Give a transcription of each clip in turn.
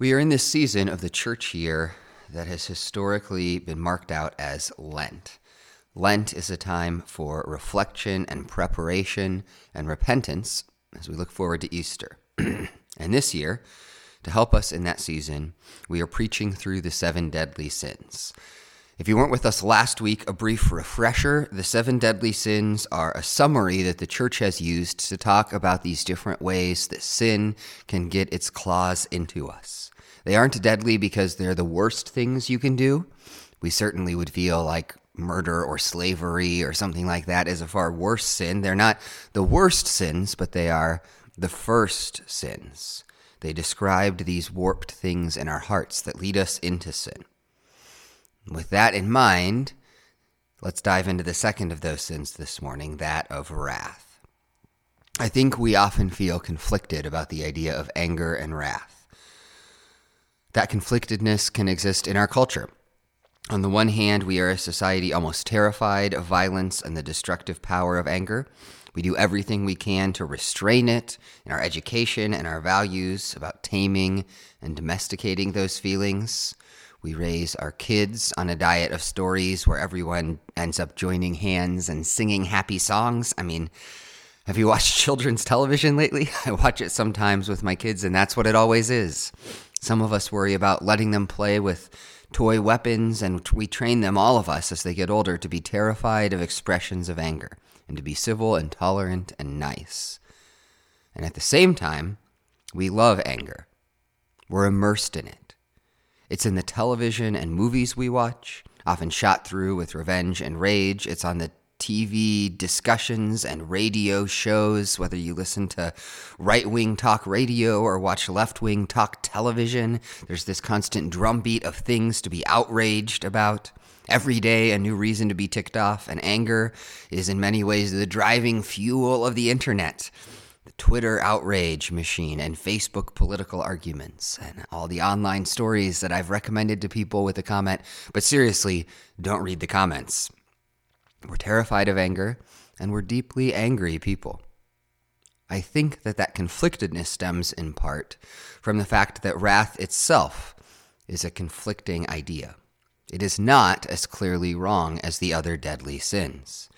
We are in this season of the church year that has historically been marked out as Lent. Lent is a time for reflection and preparation and repentance as we look forward to Easter. and this year, to help us in that season, we are preaching through the seven deadly sins. If you weren't with us last week, a brief refresher. The seven deadly sins are a summary that the church has used to talk about these different ways that sin can get its claws into us. They aren't deadly because they're the worst things you can do. We certainly would feel like murder or slavery or something like that is a far worse sin. They're not the worst sins, but they are the first sins. They described these warped things in our hearts that lead us into sin. With that in mind, let's dive into the second of those sins this morning, that of wrath. I think we often feel conflicted about the idea of anger and wrath. That conflictedness can exist in our culture. On the one hand, we are a society almost terrified of violence and the destructive power of anger. We do everything we can to restrain it in our education and our values about taming and domesticating those feelings. We raise our kids on a diet of stories where everyone ends up joining hands and singing happy songs. I mean, have you watched children's television lately? I watch it sometimes with my kids, and that's what it always is. Some of us worry about letting them play with toy weapons, and we train them, all of us, as they get older, to be terrified of expressions of anger and to be civil and tolerant and nice. And at the same time, we love anger. We're immersed in it. It's in the television and movies we watch, often shot through with revenge and rage. It's on the TV discussions and radio shows, whether you listen to right wing talk radio or watch left wing talk television. There's this constant drumbeat of things to be outraged about. Every day, a new reason to be ticked off, and anger is in many ways the driving fuel of the internet. Twitter outrage machine and Facebook political arguments and all the online stories that I've recommended to people with a comment. But seriously, don't read the comments. We're terrified of anger and we're deeply angry people. I think that that conflictedness stems in part from the fact that wrath itself is a conflicting idea. It is not as clearly wrong as the other deadly sins.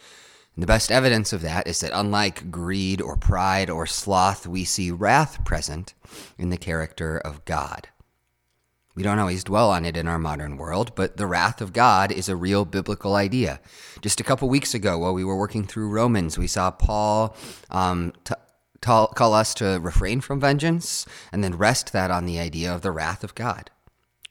The best evidence of that is that unlike greed or pride or sloth, we see wrath present in the character of God. We don't always dwell on it in our modern world, but the wrath of God is a real biblical idea. Just a couple weeks ago, while we were working through Romans, we saw Paul um, t- t- call us to refrain from vengeance and then rest that on the idea of the wrath of God.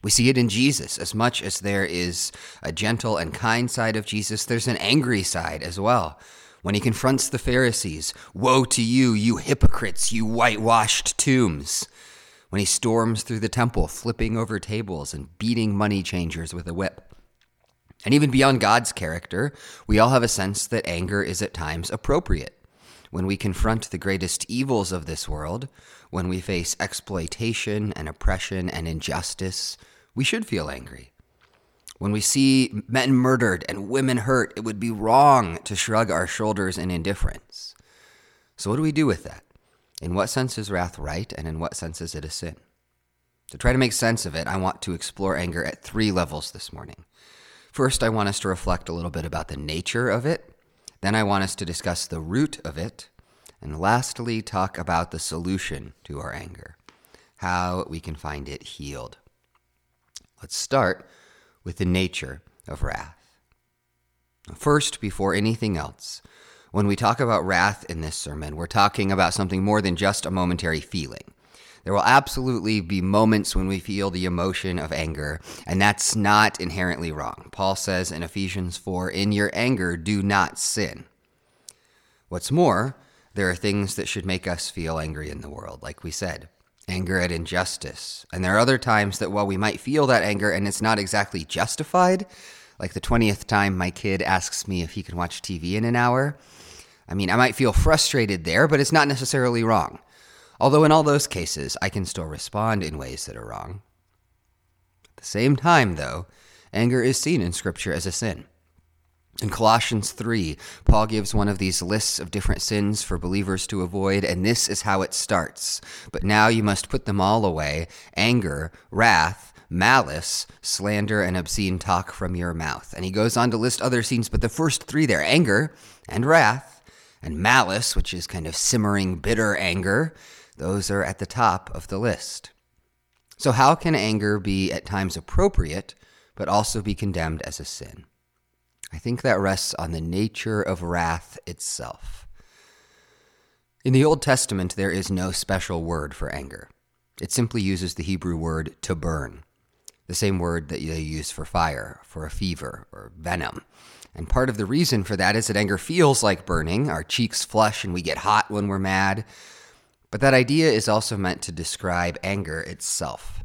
We see it in Jesus. As much as there is a gentle and kind side of Jesus, there's an angry side as well. When he confronts the Pharisees, Woe to you, you hypocrites, you whitewashed tombs. When he storms through the temple, flipping over tables and beating money changers with a whip. And even beyond God's character, we all have a sense that anger is at times appropriate. When we confront the greatest evils of this world, when we face exploitation and oppression and injustice, we should feel angry. When we see men murdered and women hurt, it would be wrong to shrug our shoulders in indifference. So, what do we do with that? In what sense is wrath right, and in what sense is it a sin? To try to make sense of it, I want to explore anger at three levels this morning. First, I want us to reflect a little bit about the nature of it. Then, I want us to discuss the root of it. And lastly, talk about the solution to our anger, how we can find it healed. Let's start with the nature of wrath. First, before anything else, when we talk about wrath in this sermon, we're talking about something more than just a momentary feeling. There will absolutely be moments when we feel the emotion of anger, and that's not inherently wrong. Paul says in Ephesians 4 In your anger, do not sin. What's more, there are things that should make us feel angry in the world, like we said anger at injustice. And there are other times that while we might feel that anger and it's not exactly justified, like the 20th time my kid asks me if he can watch TV in an hour, I mean, I might feel frustrated there, but it's not necessarily wrong. Although in all those cases, I can still respond in ways that are wrong. At the same time, though, anger is seen in Scripture as a sin. In Colossians 3, Paul gives one of these lists of different sins for believers to avoid, and this is how it starts. But now you must put them all away anger, wrath, malice, slander, and obscene talk from your mouth. And he goes on to list other sins, but the first three there anger and wrath, and malice, which is kind of simmering, bitter anger, those are at the top of the list. So, how can anger be at times appropriate, but also be condemned as a sin? I think that rests on the nature of wrath itself. In the Old Testament, there is no special word for anger. It simply uses the Hebrew word to burn, the same word that they use for fire, for a fever, or venom. And part of the reason for that is that anger feels like burning. Our cheeks flush and we get hot when we're mad. But that idea is also meant to describe anger itself.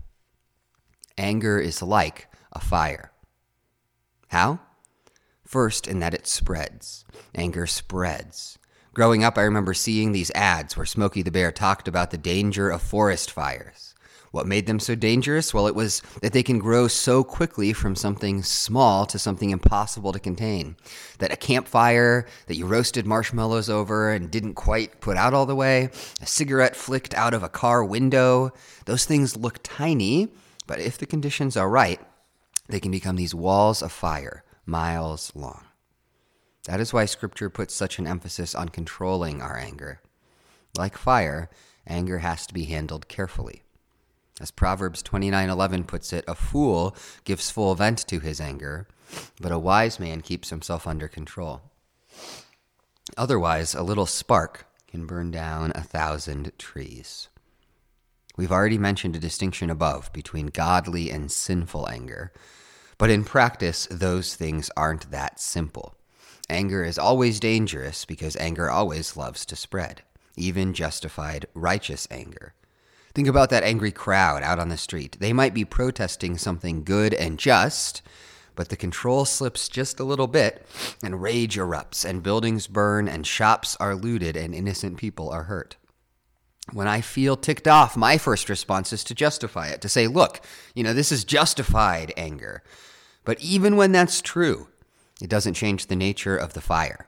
Anger is like a fire. How? First, in that it spreads. Anger spreads. Growing up, I remember seeing these ads where Smokey the Bear talked about the danger of forest fires. What made them so dangerous? Well, it was that they can grow so quickly from something small to something impossible to contain. That a campfire that you roasted marshmallows over and didn't quite put out all the way, a cigarette flicked out of a car window, those things look tiny, but if the conditions are right, they can become these walls of fire miles long. That is why Scripture puts such an emphasis on controlling our anger. Like fire, anger has to be handled carefully. As Proverbs 29:11 puts it, a fool gives full vent to his anger, but a wise man keeps himself under control. Otherwise, a little spark can burn down a thousand trees. We've already mentioned a distinction above between godly and sinful anger, but in practice, those things aren't that simple. Anger is always dangerous because anger always loves to spread, even justified righteous anger. Think about that angry crowd out on the street. They might be protesting something good and just, but the control slips just a little bit, and rage erupts, and buildings burn, and shops are looted, and innocent people are hurt. When I feel ticked off, my first response is to justify it, to say, look, you know, this is justified anger. But even when that's true, it doesn't change the nature of the fire.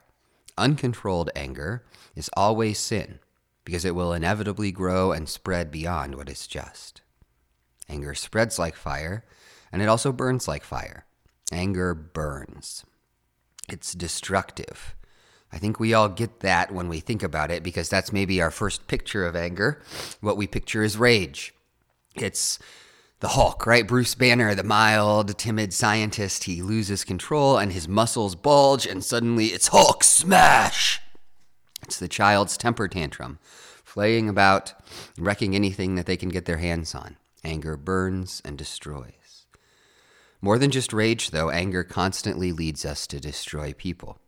Uncontrolled anger is always sin because it will inevitably grow and spread beyond what is just. Anger spreads like fire, and it also burns like fire. Anger burns. It's destructive. I think we all get that when we think about it because that's maybe our first picture of anger. What we picture is rage. It's the Hulk, right? Bruce Banner, the mild, timid scientist, he loses control and his muscles bulge, and suddenly it's Hulk smash! It's the child's temper tantrum, flaying about, wrecking anything that they can get their hands on. Anger burns and destroys. More than just rage, though, anger constantly leads us to destroy people.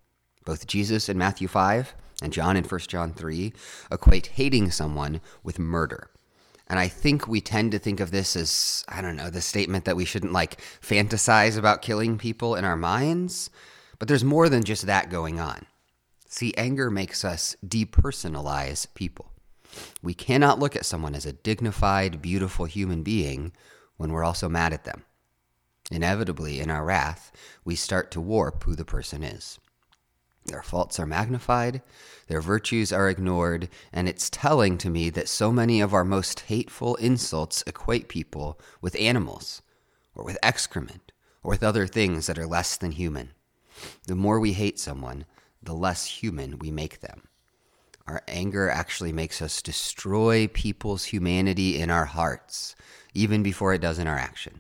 Both Jesus in Matthew 5 and John in 1 John 3 equate hating someone with murder. And I think we tend to think of this as, I don't know, the statement that we shouldn't like fantasize about killing people in our minds. But there's more than just that going on. See, anger makes us depersonalize people. We cannot look at someone as a dignified, beautiful human being when we're also mad at them. Inevitably, in our wrath, we start to warp who the person is. Their faults are magnified, their virtues are ignored, and it's telling to me that so many of our most hateful insults equate people with animals, or with excrement, or with other things that are less than human. The more we hate someone, the less human we make them. Our anger actually makes us destroy people's humanity in our hearts, even before it does in our actions.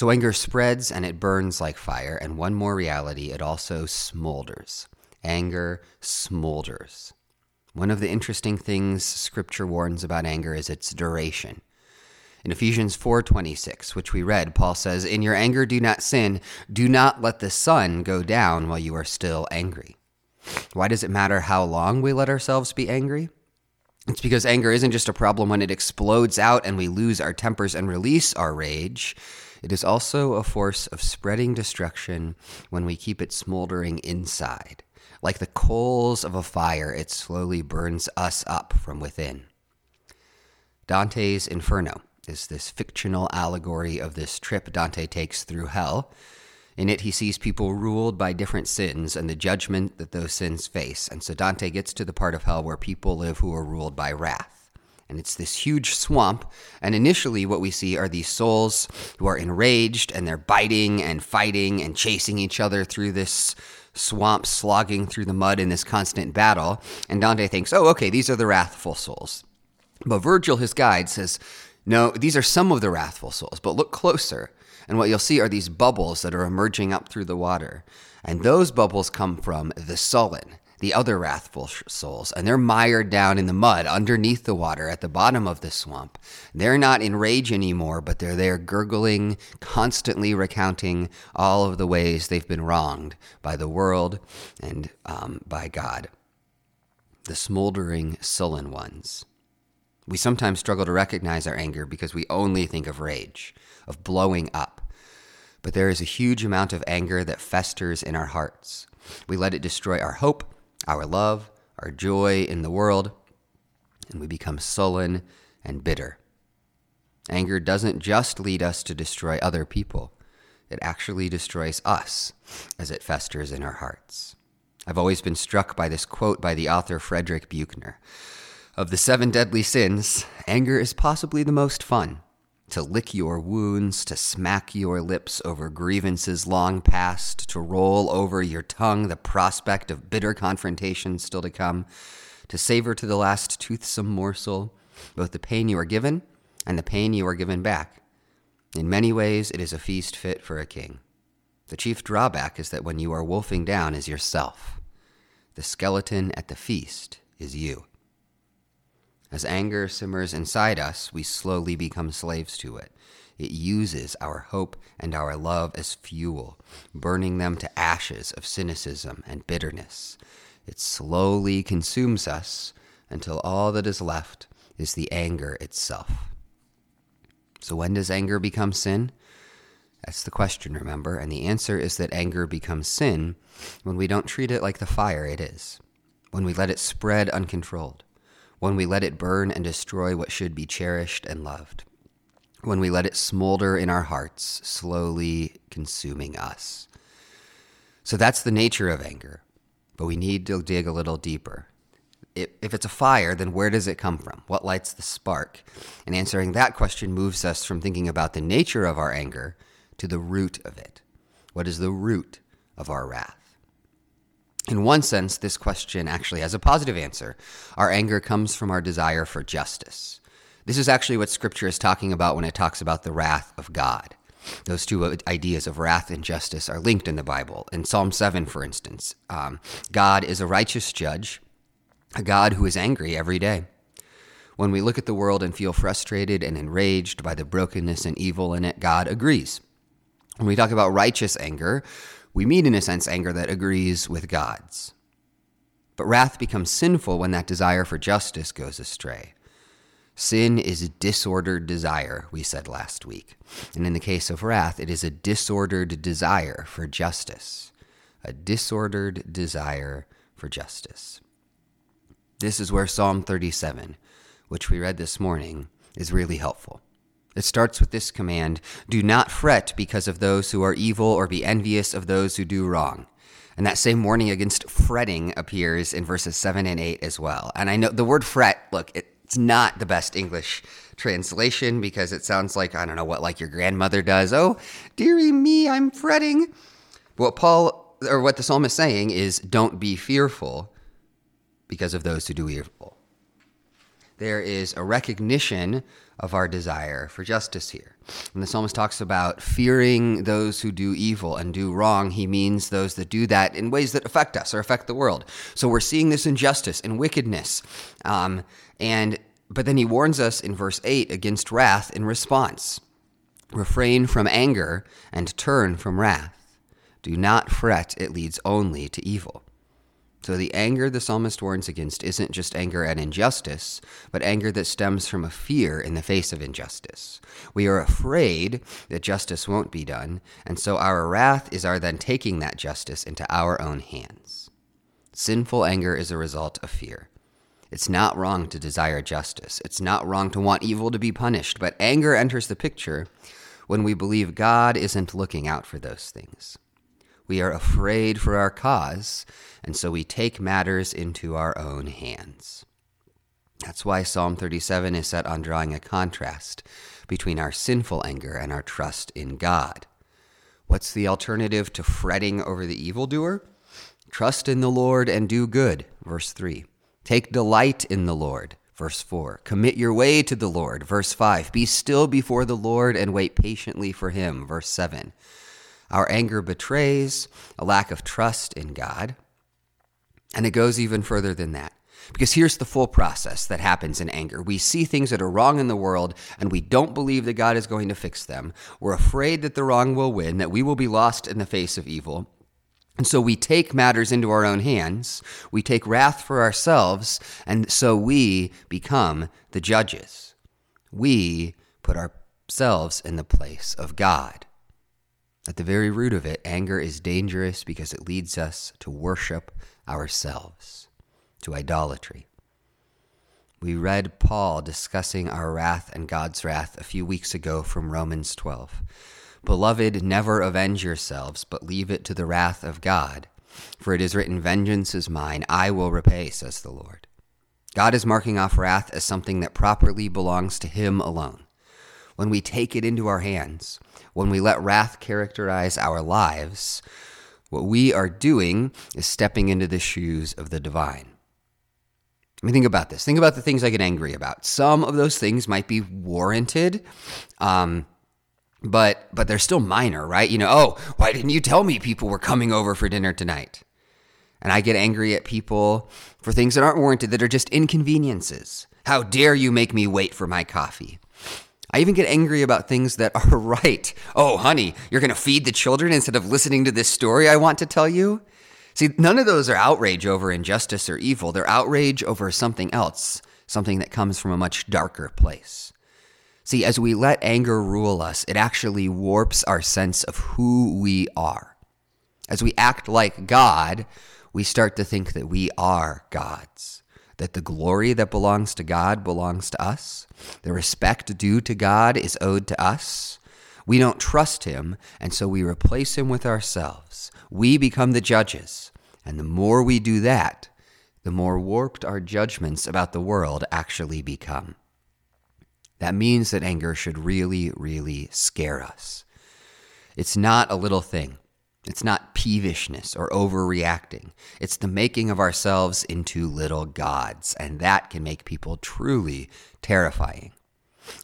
So anger spreads and it burns like fire. And one more reality, it also smolders. Anger smolders. One of the interesting things scripture warns about anger is its duration. In Ephesians 4:26, which we read, Paul says, "In your anger do not sin, do not let the sun go down while you are still angry." Why does it matter how long we let ourselves be angry? It's because anger isn't just a problem when it explodes out and we lose our tempers and release our rage. It is also a force of spreading destruction when we keep it smoldering inside. Like the coals of a fire, it slowly burns us up from within. Dante's Inferno is this fictional allegory of this trip Dante takes through hell. In it, he sees people ruled by different sins and the judgment that those sins face. And so Dante gets to the part of hell where people live who are ruled by wrath. And it's this huge swamp. And initially, what we see are these souls who are enraged and they're biting and fighting and chasing each other through this swamp, slogging through the mud in this constant battle. And Dante thinks, oh, okay, these are the wrathful souls. But Virgil, his guide, says, no, these are some of the wrathful souls, but look closer. And what you'll see are these bubbles that are emerging up through the water. And those bubbles come from the sullen, the other wrathful souls, and they're mired down in the mud underneath the water at the bottom of the swamp. They're not in rage anymore, but they're there gurgling, constantly recounting all of the ways they've been wronged by the world and um, by God. The smoldering, sullen ones. We sometimes struggle to recognize our anger because we only think of rage, of blowing up but there is a huge amount of anger that festers in our hearts. We let it destroy our hope, our love, our joy in the world, and we become sullen and bitter. Anger doesn't just lead us to destroy other people, it actually destroys us as it festers in our hearts. I've always been struck by this quote by the author Frederick Buechner. Of the seven deadly sins, anger is possibly the most fun to lick your wounds, to smack your lips over grievances long past, to roll over your tongue the prospect of bitter confrontation still to come, to savor to the last toothsome morsel both the pain you are given and the pain you are given back. In many ways, it is a feast fit for a king. The chief drawback is that when you are wolfing down is yourself. The skeleton at the feast is you. As anger simmers inside us, we slowly become slaves to it. It uses our hope and our love as fuel, burning them to ashes of cynicism and bitterness. It slowly consumes us until all that is left is the anger itself. So, when does anger become sin? That's the question, remember? And the answer is that anger becomes sin when we don't treat it like the fire it is, when we let it spread uncontrolled when we let it burn and destroy what should be cherished and loved, when we let it smolder in our hearts, slowly consuming us. So that's the nature of anger, but we need to dig a little deeper. If it's a fire, then where does it come from? What lights the spark? And answering that question moves us from thinking about the nature of our anger to the root of it. What is the root of our wrath? In one sense, this question actually has a positive answer. Our anger comes from our desire for justice. This is actually what Scripture is talking about when it talks about the wrath of God. Those two ideas of wrath and justice are linked in the Bible. In Psalm 7, for instance, um, God is a righteous judge, a God who is angry every day. When we look at the world and feel frustrated and enraged by the brokenness and evil in it, God agrees. When we talk about righteous anger, we mean, in a sense, anger that agrees with God's. But wrath becomes sinful when that desire for justice goes astray. Sin is disordered desire, we said last week. And in the case of wrath, it is a disordered desire for justice. A disordered desire for justice. This is where Psalm 37, which we read this morning, is really helpful. It starts with this command Do not fret because of those who are evil, or be envious of those who do wrong. And that same warning against fretting appears in verses 7 and 8 as well. And I know the word fret, look, it's not the best English translation because it sounds like, I don't know, what like your grandmother does. Oh, dearie me, I'm fretting. What Paul, or what the psalm is saying is, don't be fearful because of those who do evil. There is a recognition of our desire for justice here. And the psalmist talks about fearing those who do evil and do wrong, he means those that do that in ways that affect us or affect the world. So we're seeing this injustice and wickedness. Um, and but then he warns us in verse 8 against wrath in response. Refrain from anger and turn from wrath. Do not fret, it leads only to evil. So the anger the psalmist warns against isn't just anger at injustice, but anger that stems from a fear in the face of injustice. We are afraid that justice won't be done, and so our wrath is our then taking that justice into our own hands. Sinful anger is a result of fear. It's not wrong to desire justice. It's not wrong to want evil to be punished, but anger enters the picture when we believe God isn't looking out for those things We are afraid for our cause, and so we take matters into our own hands. That's why Psalm 37 is set on drawing a contrast between our sinful anger and our trust in God. What's the alternative to fretting over the evildoer? Trust in the Lord and do good, verse 3. Take delight in the Lord, verse 4. Commit your way to the Lord, verse 5. Be still before the Lord and wait patiently for him, verse 7. Our anger betrays a lack of trust in God, and it goes even further than that. Because here's the full process that happens in anger. We see things that are wrong in the world and we don't believe that God is going to fix them. We're afraid that the wrong will win, that we will be lost in the face of evil. And so we take matters into our own hands. We take wrath for ourselves, and so we become the judges. We put ourselves in the place of God. At the very root of it, anger is dangerous because it leads us to worship ourselves to idolatry. We read Paul discussing our wrath and God's wrath a few weeks ago from Romans 12. Beloved, never avenge yourselves, but leave it to the wrath of God. For it is written, Vengeance is mine, I will repay, says the Lord. God is marking off wrath as something that properly belongs to Him alone. When we take it into our hands, when we let wrath characterize our lives, what we are doing is stepping into the shoes of the divine. I mean, think about this. Think about the things I get angry about. Some of those things might be warranted, um, but but they're still minor, right? You know, oh, why didn't you tell me people were coming over for dinner tonight? And I get angry at people for things that aren't warranted, that are just inconveniences. How dare you make me wait for my coffee? I even get angry about things that are right. Oh, honey, you're going to feed the children instead of listening to this story I want to tell you? See, none of those are outrage over injustice or evil. They're outrage over something else, something that comes from a much darker place. See, as we let anger rule us, it actually warps our sense of who we are. As we act like God, we start to think that we are gods, that the glory that belongs to God belongs to us, the respect due to God is owed to us. We don't trust Him, and so we replace Him with ourselves. We become the judges. And the more we do that, the more warped our judgments about the world actually become. That means that anger should really, really scare us. It's not a little thing. It's not peevishness or overreacting. It's the making of ourselves into little gods, and that can make people truly terrifying.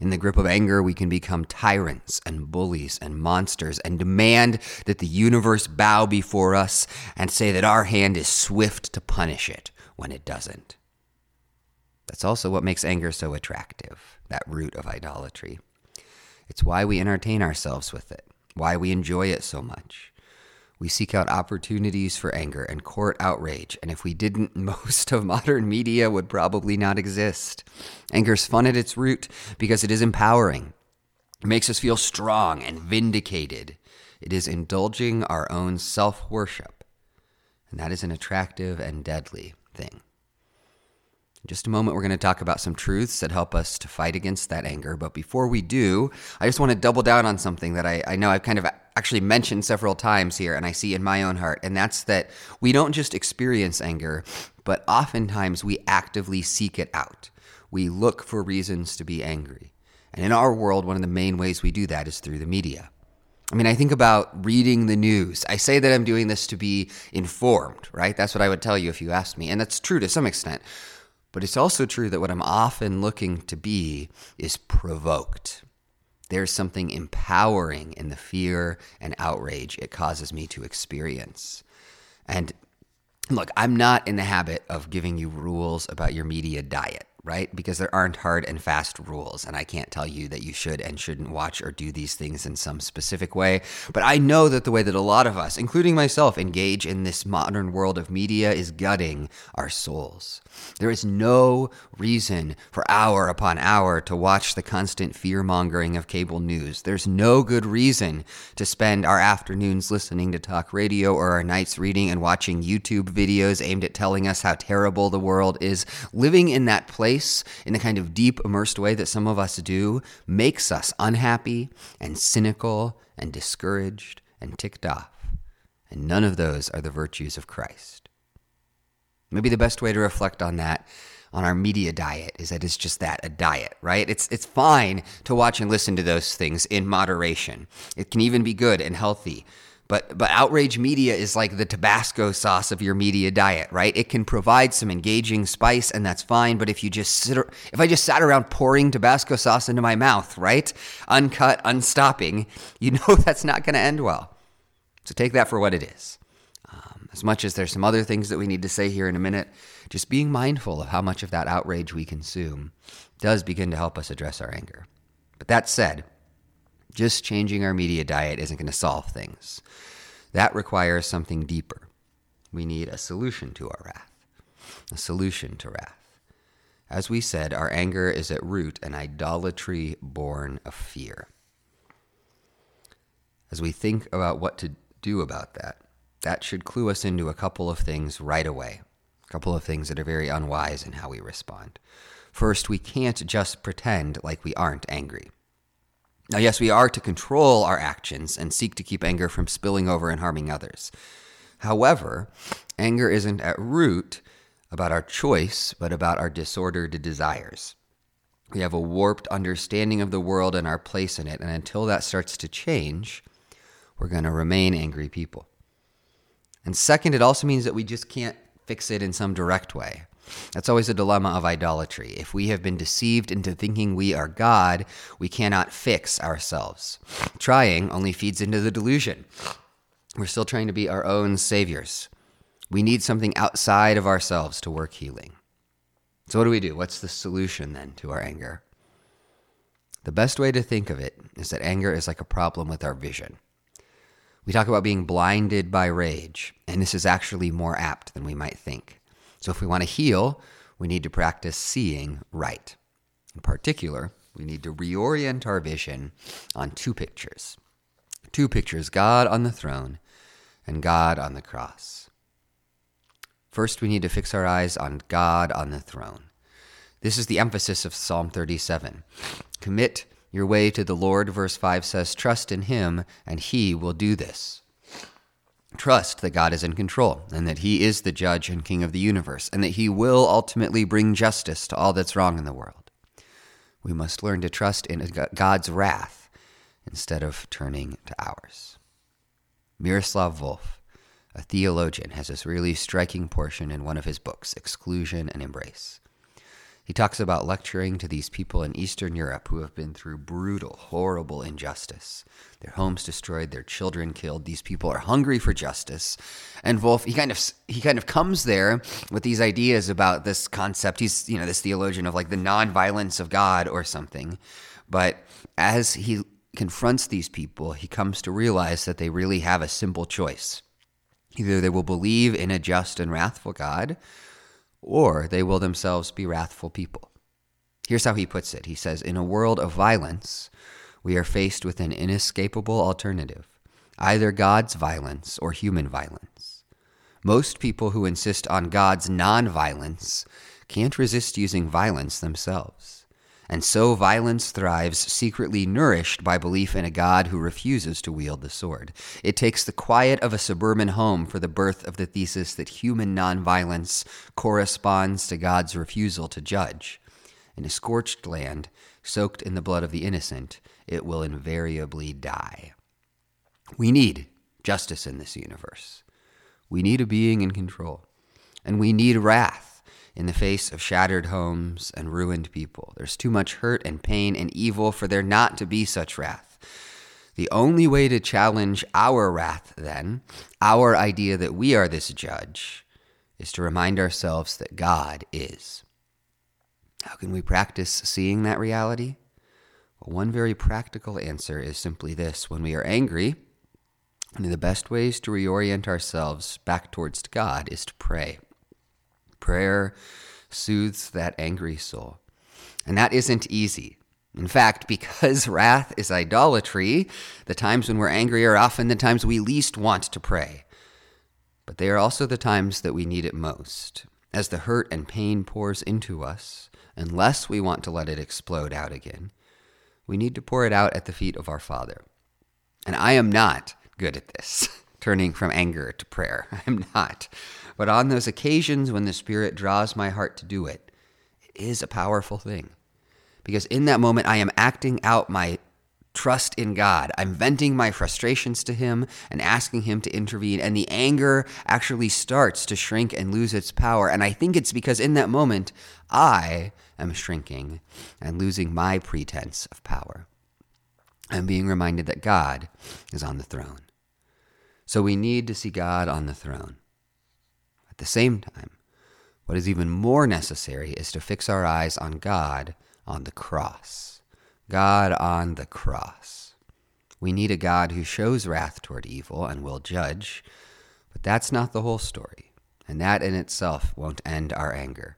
In the grip of anger, we can become tyrants and bullies and monsters and demand that the universe bow before us and say that our hand is swift to punish it when it doesn't. That's also what makes anger so attractive, that root of idolatry. It's why we entertain ourselves with it, why we enjoy it so much. We seek out opportunities for anger and court outrage, and if we didn't, most of modern media would probably not exist. Anger's fun at its root because it is empowering. It makes us feel strong and vindicated. It is indulging our own self worship, and that is an attractive and deadly thing. In just a moment, we're going to talk about some truths that help us to fight against that anger. But before we do, I just want to double down on something that I, I know I've kind of actually mentioned several times here, and I see in my own heart, and that's that we don't just experience anger, but oftentimes we actively seek it out. We look for reasons to be angry. And in our world, one of the main ways we do that is through the media. I mean, I think about reading the news. I say that I'm doing this to be informed, right? That's what I would tell you if you asked me. And that's true to some extent. But it's also true that what I'm often looking to be is provoked. There's something empowering in the fear and outrage it causes me to experience. And look, I'm not in the habit of giving you rules about your media diet right? Because there aren't hard and fast rules. And I can't tell you that you should and shouldn't watch or do these things in some specific way. But I know that the way that a lot of us, including myself, engage in this modern world of media is gutting our souls. There is no reason for hour upon hour to watch the constant fear mongering of cable news. There's no good reason to spend our afternoons listening to talk radio or our nights reading and watching YouTube videos aimed at telling us how terrible the world is. Living in that place place in the kind of deep, immersed way that some of us do makes us unhappy and cynical and discouraged and ticked off. and none of those are the virtues of Christ. Maybe the best way to reflect on that on our media diet is that it's just that a diet, right? It's it's fine to watch and listen to those things in moderation. It can even be good and healthy. But but outrage media is like the Tabasco sauce of your media diet, right? It can provide some engaging spice and that's fine, but if you just sit if I just sat around pouring Tabasco sauce into my mouth, right? Uncut, unstopping, you know that's not going to end well. So take that for what it is. Um, as much as there's some other things that we need to say here in a minute, just being mindful of how much of that outrage we consume does begin to help us address our anger. But that said, just changing our media diet isn't going to solve things. That requires something deeper. We need a solution to our wrath, a solution to wrath. As we said, our anger is at root an idolatry born of fear. As we think about what to do about that, that should clue us into a couple of things right away, a couple of things that are very unwise in how we respond. First, we can't just pretend like we aren't angry. Now, yes, we are to control our actions and seek to keep anger from spilling over and harming others. However, anger isn't at root about our choice, but about our disordered desires. We have a warped understanding of the world and our place in it, and until that starts to change, we're going to remain angry people. And second, it also means that we just can't fix it in some direct way. That's always a dilemma of idolatry. If we have been deceived into thinking we are God, we cannot fix ourselves. Trying only feeds into the delusion. We're still trying to be our own saviors. We need something outside of ourselves to work healing. So, what do we do? What's the solution then to our anger? The best way to think of it is that anger is like a problem with our vision. We talk about being blinded by rage, and this is actually more apt than we might think. So, if we want to heal, we need to practice seeing right. In particular, we need to reorient our vision on two pictures two pictures God on the throne and God on the cross. First, we need to fix our eyes on God on the throne. This is the emphasis of Psalm 37. Commit your way to the Lord, verse 5 says, Trust in Him, and He will do this. Trust that God is in control and that He is the judge and king of the universe and that He will ultimately bring justice to all that's wrong in the world. We must learn to trust in God's wrath instead of turning to ours. Miroslav Volf, a theologian, has this really striking portion in one of his books, Exclusion and Embrace. He talks about lecturing to these people in Eastern Europe who have been through brutal, horrible injustice. Their homes destroyed, their children killed. These people are hungry for justice. And Volf, he kind of he kind of comes there with these ideas about this concept. He's, you know, this theologian of like the nonviolence of God or something. But as he confronts these people, he comes to realize that they really have a simple choice. Either they will believe in a just and wrathful God, or they will themselves be wrathful people. Here's how he puts it He says, In a world of violence, we are faced with an inescapable alternative either God's violence or human violence. Most people who insist on God's nonviolence can't resist using violence themselves. And so violence thrives, secretly nourished by belief in a God who refuses to wield the sword. It takes the quiet of a suburban home for the birth of the thesis that human nonviolence corresponds to God's refusal to judge. In a scorched land, soaked in the blood of the innocent, it will invariably die. We need justice in this universe. We need a being in control. And we need wrath in the face of shattered homes and ruined people. There's too much hurt and pain and evil for there not to be such wrath. The only way to challenge our wrath, then, our idea that we are this judge, is to remind ourselves that God is. How can we practice seeing that reality? Well, one very practical answer is simply this when we are angry, one of the best ways to reorient ourselves back towards God is to pray. Prayer soothes that angry soul. And that isn't easy. In fact, because wrath is idolatry, the times when we're angry are often the times we least want to pray. But they are also the times that we need it most. As the hurt and pain pours into us, unless we want to let it explode out again, we need to pour it out at the feet of our Father. And I am not good at this. turning from anger to prayer. I'm not. But on those occasions when the Spirit draws my heart to do it, it is a powerful thing. Because in that moment, I am acting out my trust in God. I'm venting my frustrations to Him and asking Him to intervene. And the anger actually starts to shrink and lose its power. And I think it's because in that moment, I am shrinking and losing my pretense of power. I'm being reminded that God is on the throne. So we need to see God on the throne. At the same time, what is even more necessary is to fix our eyes on God on the cross. God on the cross. We need a God who shows wrath toward evil and will judge, but that's not the whole story, and that in itself won't end our anger.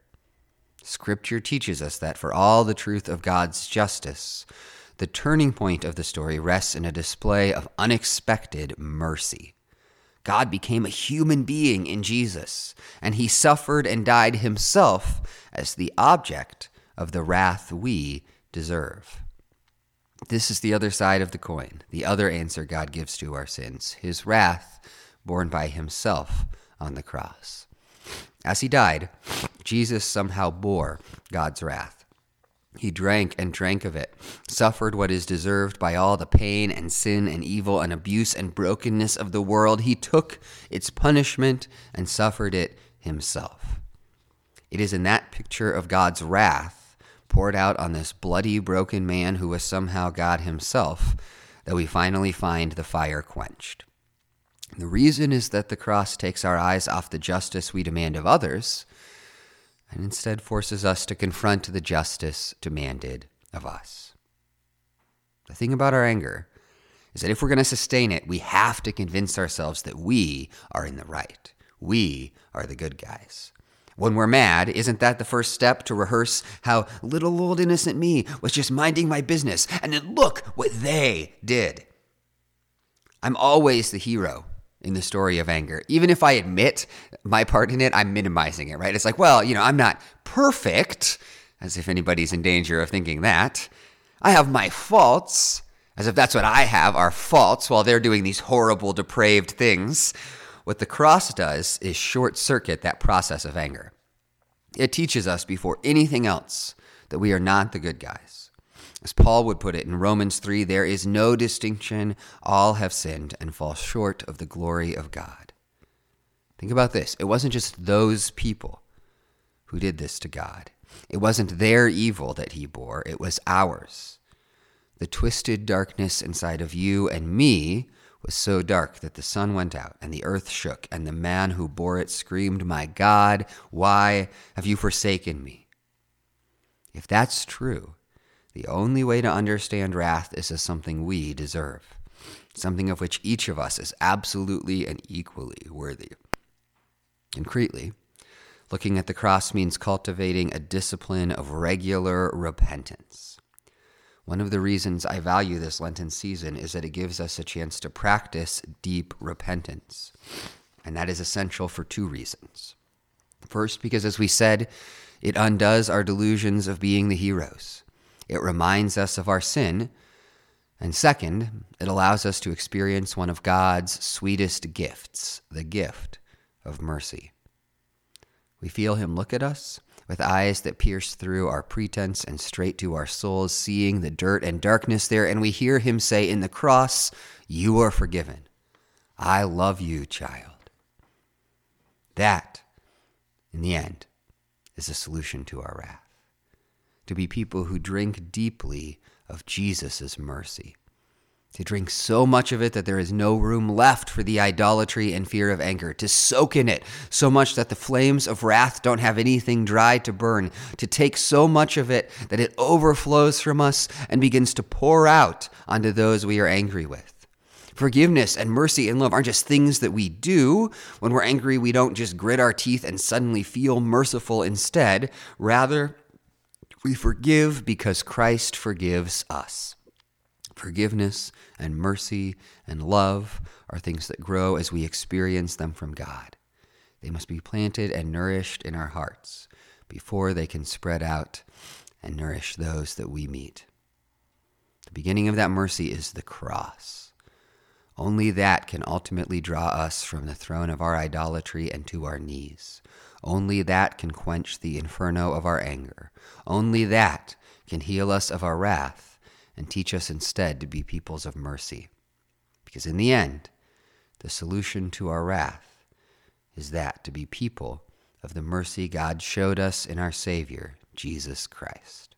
Scripture teaches us that for all the truth of God's justice, the turning point of the story rests in a display of unexpected mercy. God became a human being in Jesus, and he suffered and died himself as the object of the wrath we deserve. This is the other side of the coin, the other answer God gives to our sins, his wrath borne by himself on the cross. As he died, Jesus somehow bore God's wrath. He drank and drank of it, suffered what is deserved by all the pain and sin and evil and abuse and brokenness of the world. He took its punishment and suffered it himself. It is in that picture of God's wrath poured out on this bloody, broken man who was somehow God himself, that we finally find the fire quenched. The reason is that the cross takes our eyes off the justice we demand of others and instead forces us to confront the justice demanded of us. The thing about our anger is that if we're going to sustain it, we have to convince ourselves that we are in the right. We are the good guys. When we're mad, isn't that the first step to rehearse how little old innocent me was just minding my business and then look what they did? I'm always the hero in the story of anger. Even if I admit my part in it, I'm minimizing it, right? It's like, well, you know, I'm not perfect, as if anybody's in danger of thinking that. I have my faults, as if that's what I have are faults while they're doing these horrible, depraved things. What the cross does is short circuit that process of anger. It teaches us before anything else that we are not the good guys. As Paul would put it in Romans 3, there is no distinction. All have sinned and fall short of the glory of God. Think about this it wasn't just those people who did this to God, it wasn't their evil that he bore, it was ours. The twisted darkness inside of you and me was so dark that the sun went out and the earth shook, and the man who bore it screamed, My God, why have you forsaken me? If that's true, the only way to understand wrath is as something we deserve, something of which each of us is absolutely and equally worthy. Concretely, looking at the cross means cultivating a discipline of regular repentance one of the reasons I value this Lenten season is that it gives us a chance to practice deep repentance. And that is essential for two reasons. First, because as we said, it undoes our delusions of being the heroes, it reminds us of our sin. And second, it allows us to experience one of God's sweetest gifts, the gift of mercy. We feel Him look at us with eyes that pierce through our pretense and straight to our souls, seeing the dirt and darkness there. And we hear him say, In the cross, you are forgiven. I love you, child. That, in the end, is a solution to our wrath. To be people who drink deeply of Jesus' mercy to drink so much of it that there is no room left for the idolatry and fear of anger, to soak in it so much that the flames of wrath don't have anything dry to burn, to take so much of it that it overflows from us and begins to pour out onto those we are angry with. Forgiveness and mercy and love aren't just things that we do. When we're angry, we don't just grit our teeth and suddenly feel merciful instead. Rather, we forgive because Christ forgives us. Forgiveness and mercy and love are things that grow as we experience them from God. They must be planted and nourished in our hearts before they can spread out and nourish those that we meet. The beginning of that mercy is the cross. Only that can ultimately draw us from the throne of our idolatry and to our knees. Only that can quench the inferno of our anger. Only that can heal us of our wrath and teach us instead to be peoples of mercy. Because in the end, the solution to our wrath is that to be people of the mercy God showed us in our Savior, Jesus Christ.